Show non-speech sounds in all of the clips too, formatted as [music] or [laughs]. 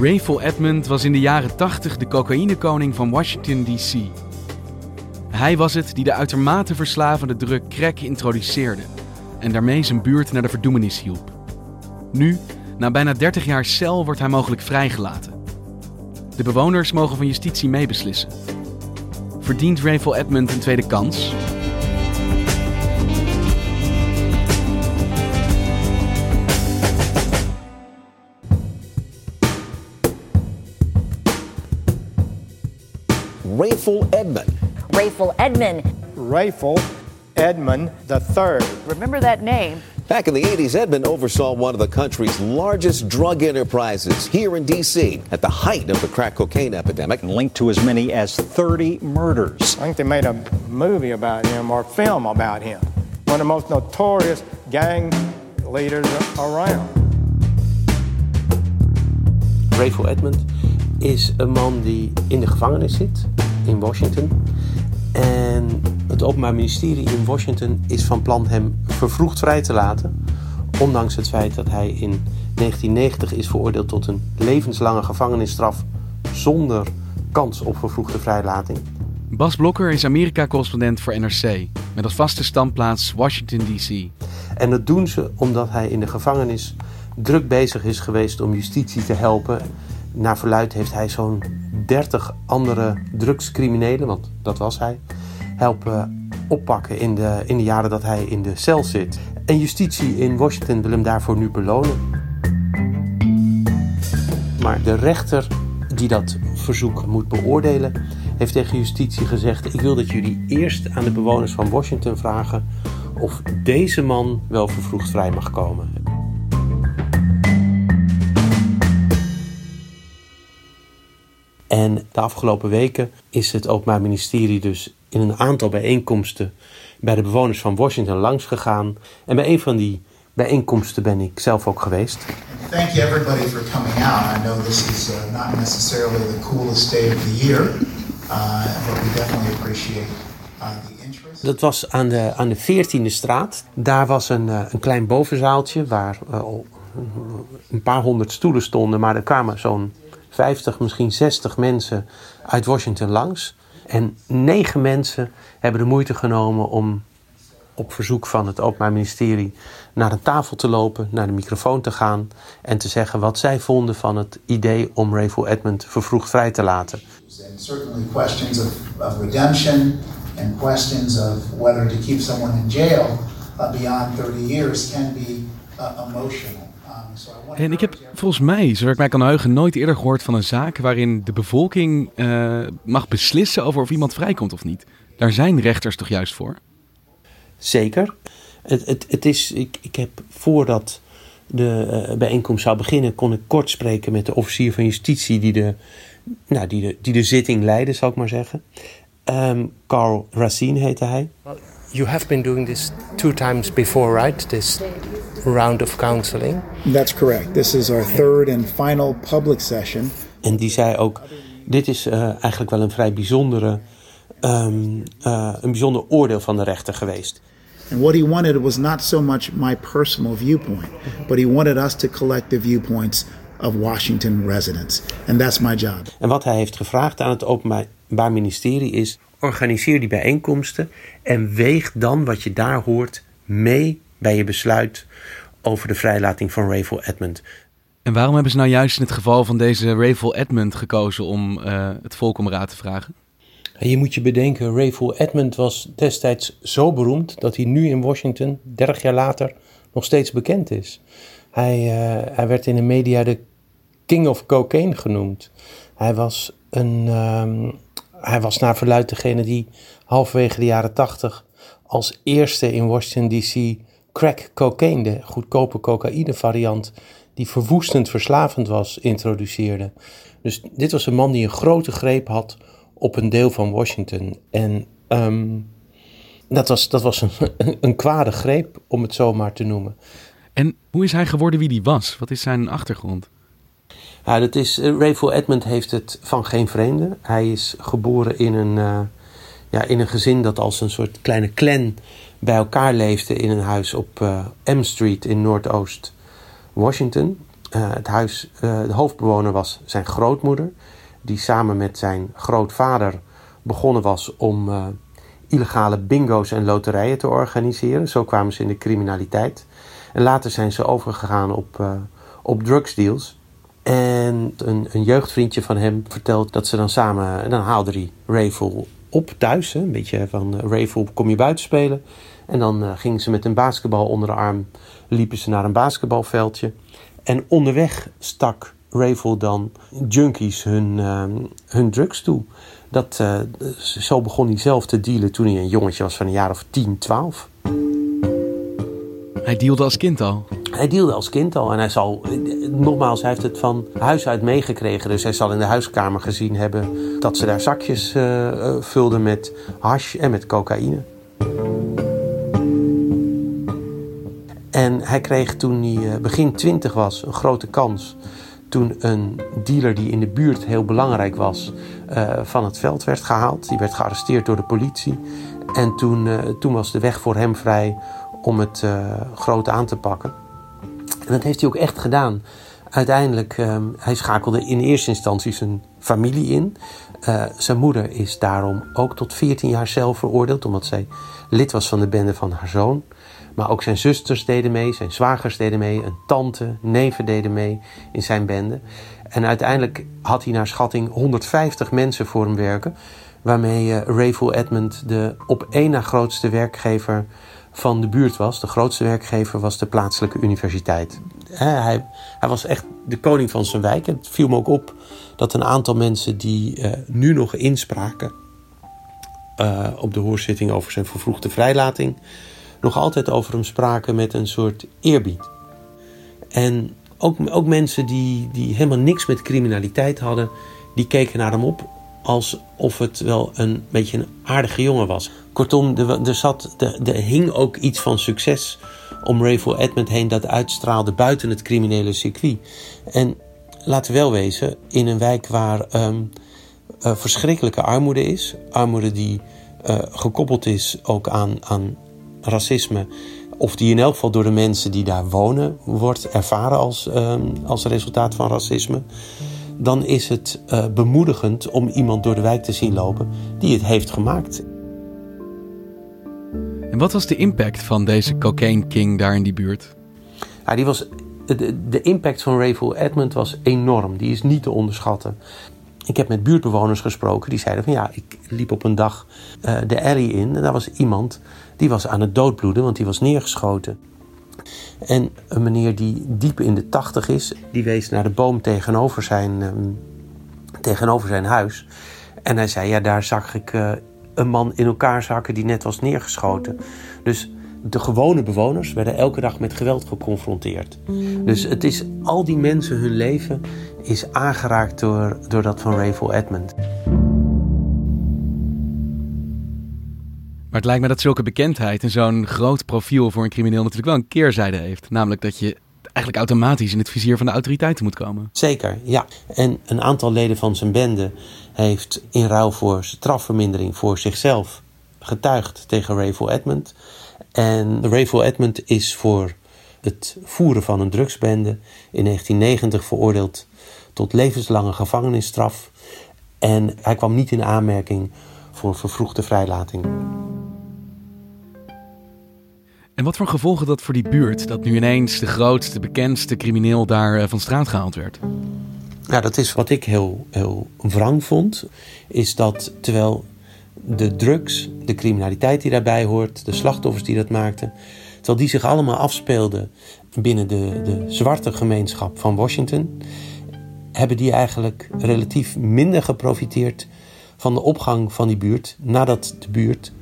Rayful Edmund was in de jaren 80 de cocaïnekoning van Washington D.C. Hij was het die de uitermate verslavende drug crack introduceerde en daarmee zijn buurt naar de verdoemenis hielp. Nu, na bijna 30 jaar cel, wordt hij mogelijk vrijgelaten. De bewoners mogen van justitie meebeslissen. Verdient Rayful Edmund een tweede kans? Rayful Edmund. Rayful Edmund. Rayful Edmund III. Remember that name. Back in the 80s, Edmund oversaw one of the country's largest drug enterprises here in D.C. at the height of the crack cocaine epidemic. And linked to as many as 30 murders. I think they made a movie about him or film about him. One of the most notorious gang leaders around. Rayful Edmund is een man die in de gevangenis zit in Washington. En het Openbaar Ministerie in Washington is van plan hem vervroegd vrij te laten. Ondanks het feit dat hij in 1990 is veroordeeld tot een levenslange gevangenisstraf zonder kans op vervroegde vrijlating. Bas Blokker is Amerika-correspondent voor NRC met als vaste standplaats Washington DC. En dat doen ze omdat hij in de gevangenis druk bezig is geweest om justitie te helpen. Naar verluid heeft hij zo'n 30 andere drugscriminelen, want dat was hij, helpen oppakken in de, in de jaren dat hij in de cel zit. En justitie in Washington wil hem daarvoor nu belonen. Maar de rechter die dat verzoek moet beoordelen, heeft tegen justitie gezegd: Ik wil dat jullie eerst aan de bewoners van Washington vragen of deze man wel vervroegd vrij mag komen. En de afgelopen weken is het Openbaar Ministerie dus in een aantal bijeenkomsten bij de bewoners van Washington langs gegaan. En bij een van die bijeenkomsten ben ik zelf ook geweest. Thank you everybody for coming out. I know this is uh, not necessarily the coolest day of the year, uh, but we definitely appreciate uh, the interest. Dat was aan de, aan de 14e straat. Daar was een, uh, een klein bovenzaaltje waar uh, een paar honderd stoelen stonden, maar er kwamen zo'n 50, misschien 60 mensen uit Washington langs. En negen mensen hebben de moeite genomen om op verzoek van het Openbaar Ministerie naar een tafel te lopen, naar de microfoon te gaan en te zeggen wat zij vonden van het idee om Rayful Edmund vervroegd vrij te laten. Certainly questions of, of redemption and questions of whether to keep someone in jail beyond 30 years can be uh, emotional. En ik heb volgens mij, zover ik mij kan heugen, nooit eerder gehoord van een zaak waarin de bevolking uh, mag beslissen over of iemand vrijkomt of niet. Daar zijn rechters toch juist voor? Zeker. Het, het, het is, ik, ik heb voordat de uh, bijeenkomst zou beginnen, kon ik kort spreken met de officier van justitie die de, nou, die de, die de zitting leidde, zal ik maar zeggen. Um, Carl Racine heette hij. You have been doing this two times before, right? This round of counseling. That's correct. This is our third and final public session. En die zei ook: dit is uh, eigenlijk wel een vrij bijzondere, um, uh, een bijzonder oordeel van de rechter geweest. And what he wanted was not so much my personal viewpoint, but he wanted us to collect the viewpoints of Washington residents. And that's my job. En wat hij heeft gevraagd aan het Openbaar Ministerie is: organiseer die bijeenkomsten en weeg dan wat je daar hoort mee bij je besluit over de vrijlating van Rayful Edmund. En waarom hebben ze nou juist in het geval van deze Rayful Edmund gekozen om uh, het volk om raad te vragen? Je moet je bedenken, Rayful Edmund was destijds zo beroemd dat hij nu in Washington, 30 jaar later, nog steeds bekend is. Hij, uh, hij werd in de media de King of Cocaine genoemd. Hij was, een, um, hij was naar verluid degene die halverwege de jaren 80 als eerste in Washington DC crack cocaine, de goedkope cocaïne variant, die verwoestend verslavend was, introduceerde. Dus dit was een man die een grote greep had op een deel van Washington. En um, dat was, dat was een, [laughs] een kwade greep, om het zo maar te noemen. En hoe is hij geworden wie hij was? Wat is zijn achtergrond? Ja, dat is, uh, Rayful Edmund heeft het van geen vreemde. Hij is geboren in een, uh, ja, in een gezin dat als een soort kleine clan bij elkaar leefde in een huis op uh, M Street in Noordoost Washington. het huis, de hoofdbewoner was zijn grootmoeder, die samen met zijn grootvader begonnen was om illegale bingo's en loterijen te organiseren. Zo kwamen ze in de criminaliteit. En later zijn ze overgegaan op, uh, op drugsdeals. En een, een, jeugdvriendje van hem vertelt dat ze dan samen... En dan haalde hij Rayful op thuis. Hè, een beetje van uh, Rayful, kom je buiten spelen? En dan uh, gingen ze met een basketbal onder de arm... liepen ze naar een basketbalveldje. En onderweg stak Rayful dan junkies hun, hun drugs toe. Dat, uh, zo begon hij zelf te dealen toen hij een jongetje was van een jaar of 10, 12. Hij dealde als kind al? Hij dealde als kind al. En hij zal, nogmaals, hij heeft het van huis uit meegekregen. Dus hij zal in de huiskamer gezien hebben dat ze daar zakjes uh, vulden met hash en met cocaïne. En hij kreeg toen hij begin 20 was een grote kans toen een dealer die in de buurt heel belangrijk was uh, van het veld werd gehaald. Die werd gearresteerd door de politie. En toen, uh, toen was de weg voor hem vrij om het groot aan te pakken. En dat heeft hij ook echt gedaan. Uiteindelijk, hij schakelde in eerste instantie zijn familie in. zijn moeder is daarom ook tot 14 jaar zelf veroordeeld, omdat zij lid was van de bende van haar zoon. Maar ook zijn zusters deden mee, zijn zwagers deden mee, een tante, neven deden mee in zijn bende. En uiteindelijk had hij naar schatting 150 mensen voor hem werken. Waarmee uh, Rayful Edmund de op één na grootste werkgever van de buurt was. De grootste werkgever was de plaatselijke universiteit. hij, hij, was echt de koning van zijn wijk. het viel me ook op dat een aantal mensen die uh, nu nog inspraken uh, op de hoorzitting over zijn vervroegde vrijlating nog altijd over hem spraken met een soort eerbied. En ook, ook mensen die, die helemaal niks met criminaliteit hadden, die keken naar hem op alsof het wel een beetje een aardige jongen was. Kortom, er, er, zat, er, hing ook iets van succes om Rayful Edmund heen dat uitstraalde buiten het criminele circuit. En laten we wel wezen, in een wijk waar um, uh, verschrikkelijke armoede is, armoede die uh, gekoppeld is ook aan, aan racisme, of die in elk geval door de mensen die daar wonen wordt ervaren als, um, als resultaat van racisme, dan is het uh, bemoedigend om iemand door de wijk te zien lopen die het heeft gemaakt. En wat was de impact van deze cocaine king daar in die buurt? Ja, die was, de, de impact van Rayful Edmund was enorm. Die is niet te onderschatten. Ik heb met buurtbewoners gesproken die zeiden van ja, ik liep op een dag uh, de alley in en daar was iemand die was aan het doodbloeden, want die was neergeschoten. En een meneer die diep in de tachtig is, die wees naar de boom tegenover zijn, um, tegenover zijn huis. En hij zei, ja, daar zag ik uh, een man in elkaar zakken die net was neergeschoten. Dus de gewone bewoners werden elke dag met geweld geconfronteerd. Dus het is al die mensen, hun leven is aangeraakt door, door dat van Rayful Edmund. Maar het lijkt me dat zulke bekendheid en zo'n groot profiel voor een crimineel natuurlijk wel een keerzijde heeft. Namelijk dat je eigenlijk automatisch in het vizier van de autoriteiten moet komen. Zeker, ja. En een aantal leden van zijn bende heeft in ruil voor strafvermindering voor zichzelf getuigd tegen Rayful Edmund. En Rayful Edmund is voor het voeren van een drugsbende in 1990 veroordeeld tot levenslange gevangenisstraf. En hij kwam niet in aanmerking voor vervroegde vrijlating. En wat voor gevolgen dat voor die buurt, dat nu ineens de grootste, bekendste crimineel daar eh, van straat gehaald werd? Nou, dat is wat ik heel, heel wrang vond. Is dat terwijl de drugs, de criminaliteit die daarbij hoort, de slachtoffers die dat maakten, terwijl die zich allemaal afspeelden binnen de, de zwarte gemeenschap van Washington, hebben die eigenlijk relatief minder geprofiteerd van de opgang van die buurt nadat de buurt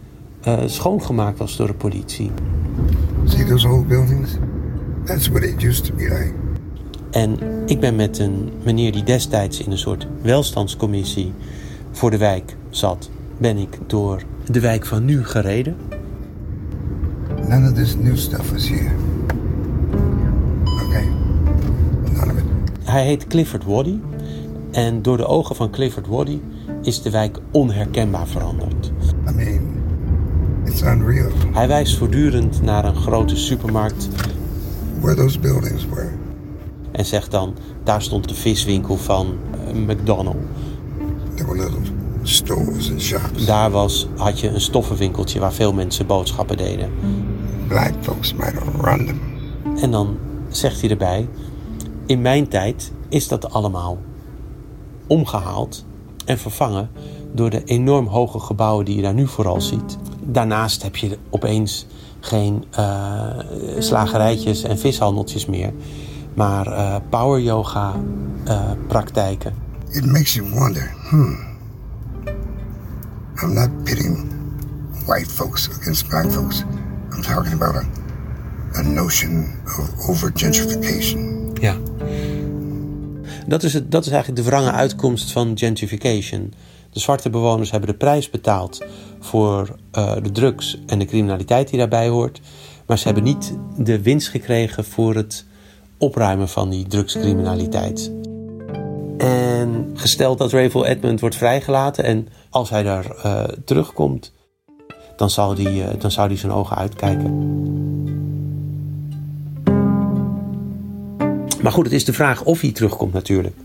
uh, schoongemaakt was door de politie. See those old buildings? That's what it used to be like. En ik ben met een meneer die destijds in een soort welstandscommissie voor de wijk zat, ben ik door de wijk van nu gereden. None of this new stuff is here. Hij heet Clifford Waddy. En door de ogen van Clifford Waddy is de wijk onherkenbaar veranderd. I mean, it's unreal. Hij wijst voortdurend naar een grote supermarkt. Where those buildings were. En zegt dan, daar stond de viswinkel van uh, McDonald's. There were little stores and shops. Daar was, had je een stoffenwinkeltje waar veel mensen boodschappen deden. Black folks might have run them. En dan zegt hij erbij, in mijn tijd is dat allemaal omgehaald en vervangen door de enorm hoge gebouwen die je daar nu vooral ziet. Daarnaast heb je opeens geen uh, slagerijtjes en vishandeltjes meer, maar uh, power yoga uh, praktijken. It makes you wonder, hmm. I'm not pitting white folks against black folks. I'm talking about a, a notion of over gentrification. Ja. Dat is, het, dat is eigenlijk de wrange uitkomst van gentrification. De zwarte bewoners hebben de prijs betaald voor uh, de drugs en de criminaliteit die daarbij hoort. Maar ze hebben niet de winst gekregen voor het opruimen van die drugscriminaliteit. En gesteld dat Rayville Edmund wordt vrijgelaten en als hij daar uh, terugkomt, dan zal hij uh, dan zou die zijn ogen uitkijken. Maar goed, het is de vraag of hij terugkomt natuurlijk.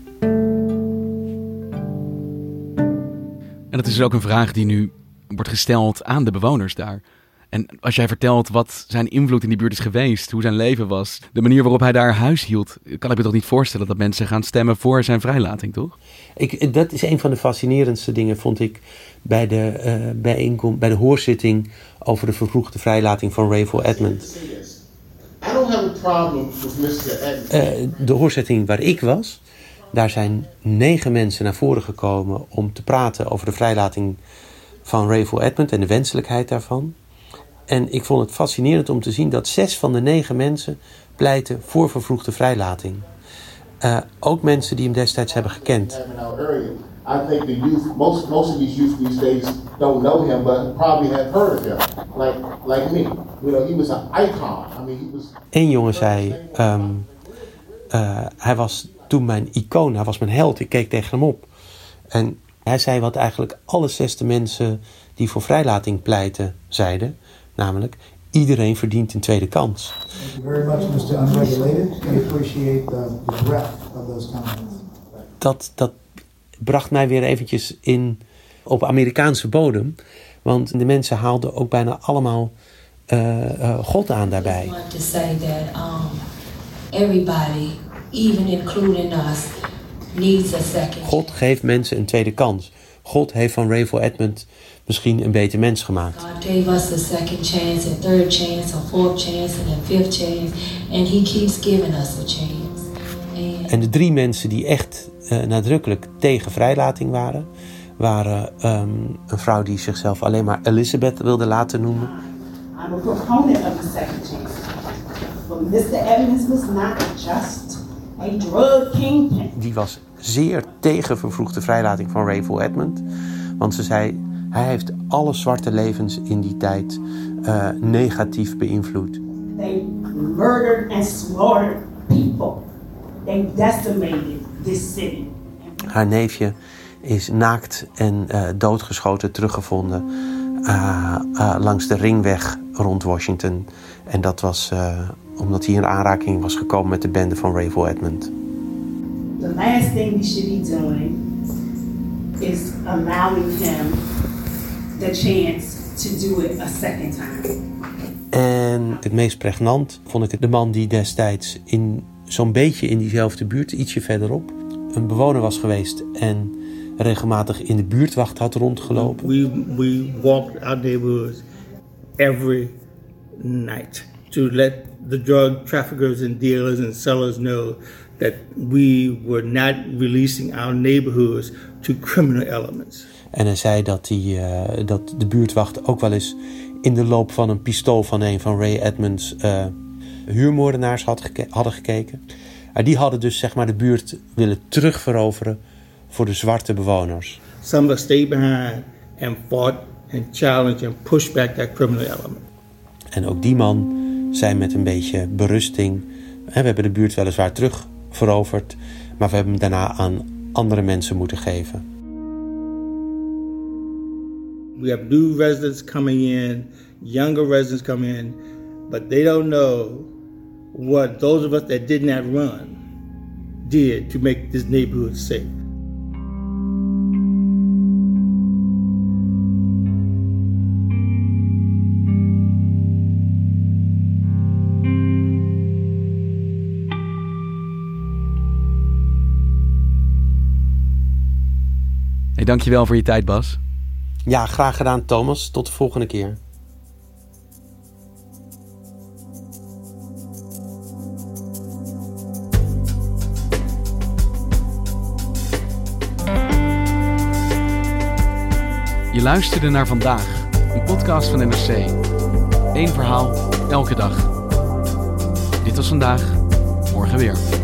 En dat is dus ook een vraag die nu wordt gesteld aan de bewoners daar. En als jij vertelt wat zijn invloed in die buurt is geweest, hoe zijn leven was, de manier waarop hij daar huis hield, kan ik me toch niet voorstellen dat mensen gaan stemmen voor zijn vrijlating, toch? Ik, dat is een van de fascinerendste dingen, vond ik, bij de, uh, bijeenkom, bij de hoorzitting over de vervroegde vrijlating van Rayville Edmund. Don't have a problem with Mr. Uh, de hoorzitting waar ik was, daar zijn negen mensen naar voren gekomen om te praten over de vrijlating van Rayville Edmund en de wenselijkheid daarvan. En ik vond het fascinerend om te zien dat zes van de negen mensen pleiten voor vervroegde vrijlating. Uh, ook mensen die hem destijds hebben gekend. I think the youth, most most of these youth these days don't know him, but probably have heard of him, like like me. You know, he was an icon. I mean, he was. Eén jongen zei, um, uh, hij was toen mijn icoon, hij was mijn held. Ik keek tegen hem op. En hij zei wat eigenlijk alle zesde mensen die voor vrijlating pleiten zeiden, namelijk iedereen verdient een tweede kans. Thank you very much, Mr. Unregulated. We appreciate the, the breadth of those comments. Dat, dat bracht mij weer eventjes in op Amerikaanse bodem. Want de mensen haalden ook bijna allemaal uh, uh, God aan daarbij. I want to say that um, everybody, even including us, needs a second. God geeft mensen een tweede kans. God heeft van Rayville Edmund misschien een beter mens gemaakt. God gave us a second chance, a third chance, a fourth chance, and a fifth chance, and He keeps giving us a chance. And En de drie mensen die echt nadrukkelijk tegen vrijlating waren, waren um, een vrouw die zichzelf alleen maar Elizabeth wilde laten noemen. I'm a proponent of the second chance. But Mr. Evans was not just a drug kingpin. Die was zeer tegen vervroegde vrijlating van Rayville Edmund. Want ze zei, hij heeft alle zwarte levens in die tijd uh, negatief beïnvloed. They murdered and slaughtered people. They decimated this city. Haar neefje is naakt en uh, doodgeschoten teruggevonden uh, uh, langs de ringweg rond Washington. En dat was omdat hij in aanraking was gekomen met de bende van Rayville Edmund. The last thing we should be doing is allowing him the chance to do it a second time. En het meest pregnant vond ik de man die destijds in zo'n beetje in diezelfde buurt, ietsje verderop, een bewoner was geweest en regelmatig in de buurtwacht had rondgelopen. We, we walked our neighborhoods every night to let the drug traffickers and dealers and sellers know that we were not releasing our neighborhoods to criminal elements. En hij zei dat, die, uh, dat de buurtwacht ook wel eens in de loop van een pistool van een van Ray Edmonds uh, huurmoordenaars had geke hadden gekeken. Uh, die hadden dus zeg maar de buurt willen terugveroveren voor de zwarte bewoners. Some that stayed behind and fought and challenged and pushed back that criminal element. En ook die man zei met een beetje berusting: we hebben de buurt weliswaar terugveroverd, maar we hebben hem daarna aan andere mensen moeten geven. We have new residents coming in, younger residents coming in, but they don't know what those of us that did not run did to make this neighborhood safe. Hey, dankjewel voor je tijd, Bas. Ja, graag gedaan, Thomas. Tot de volgende keer. Luisterde naar vandaag, een podcast van NRC. Eén verhaal, elke dag. Dit was vandaag, morgen weer.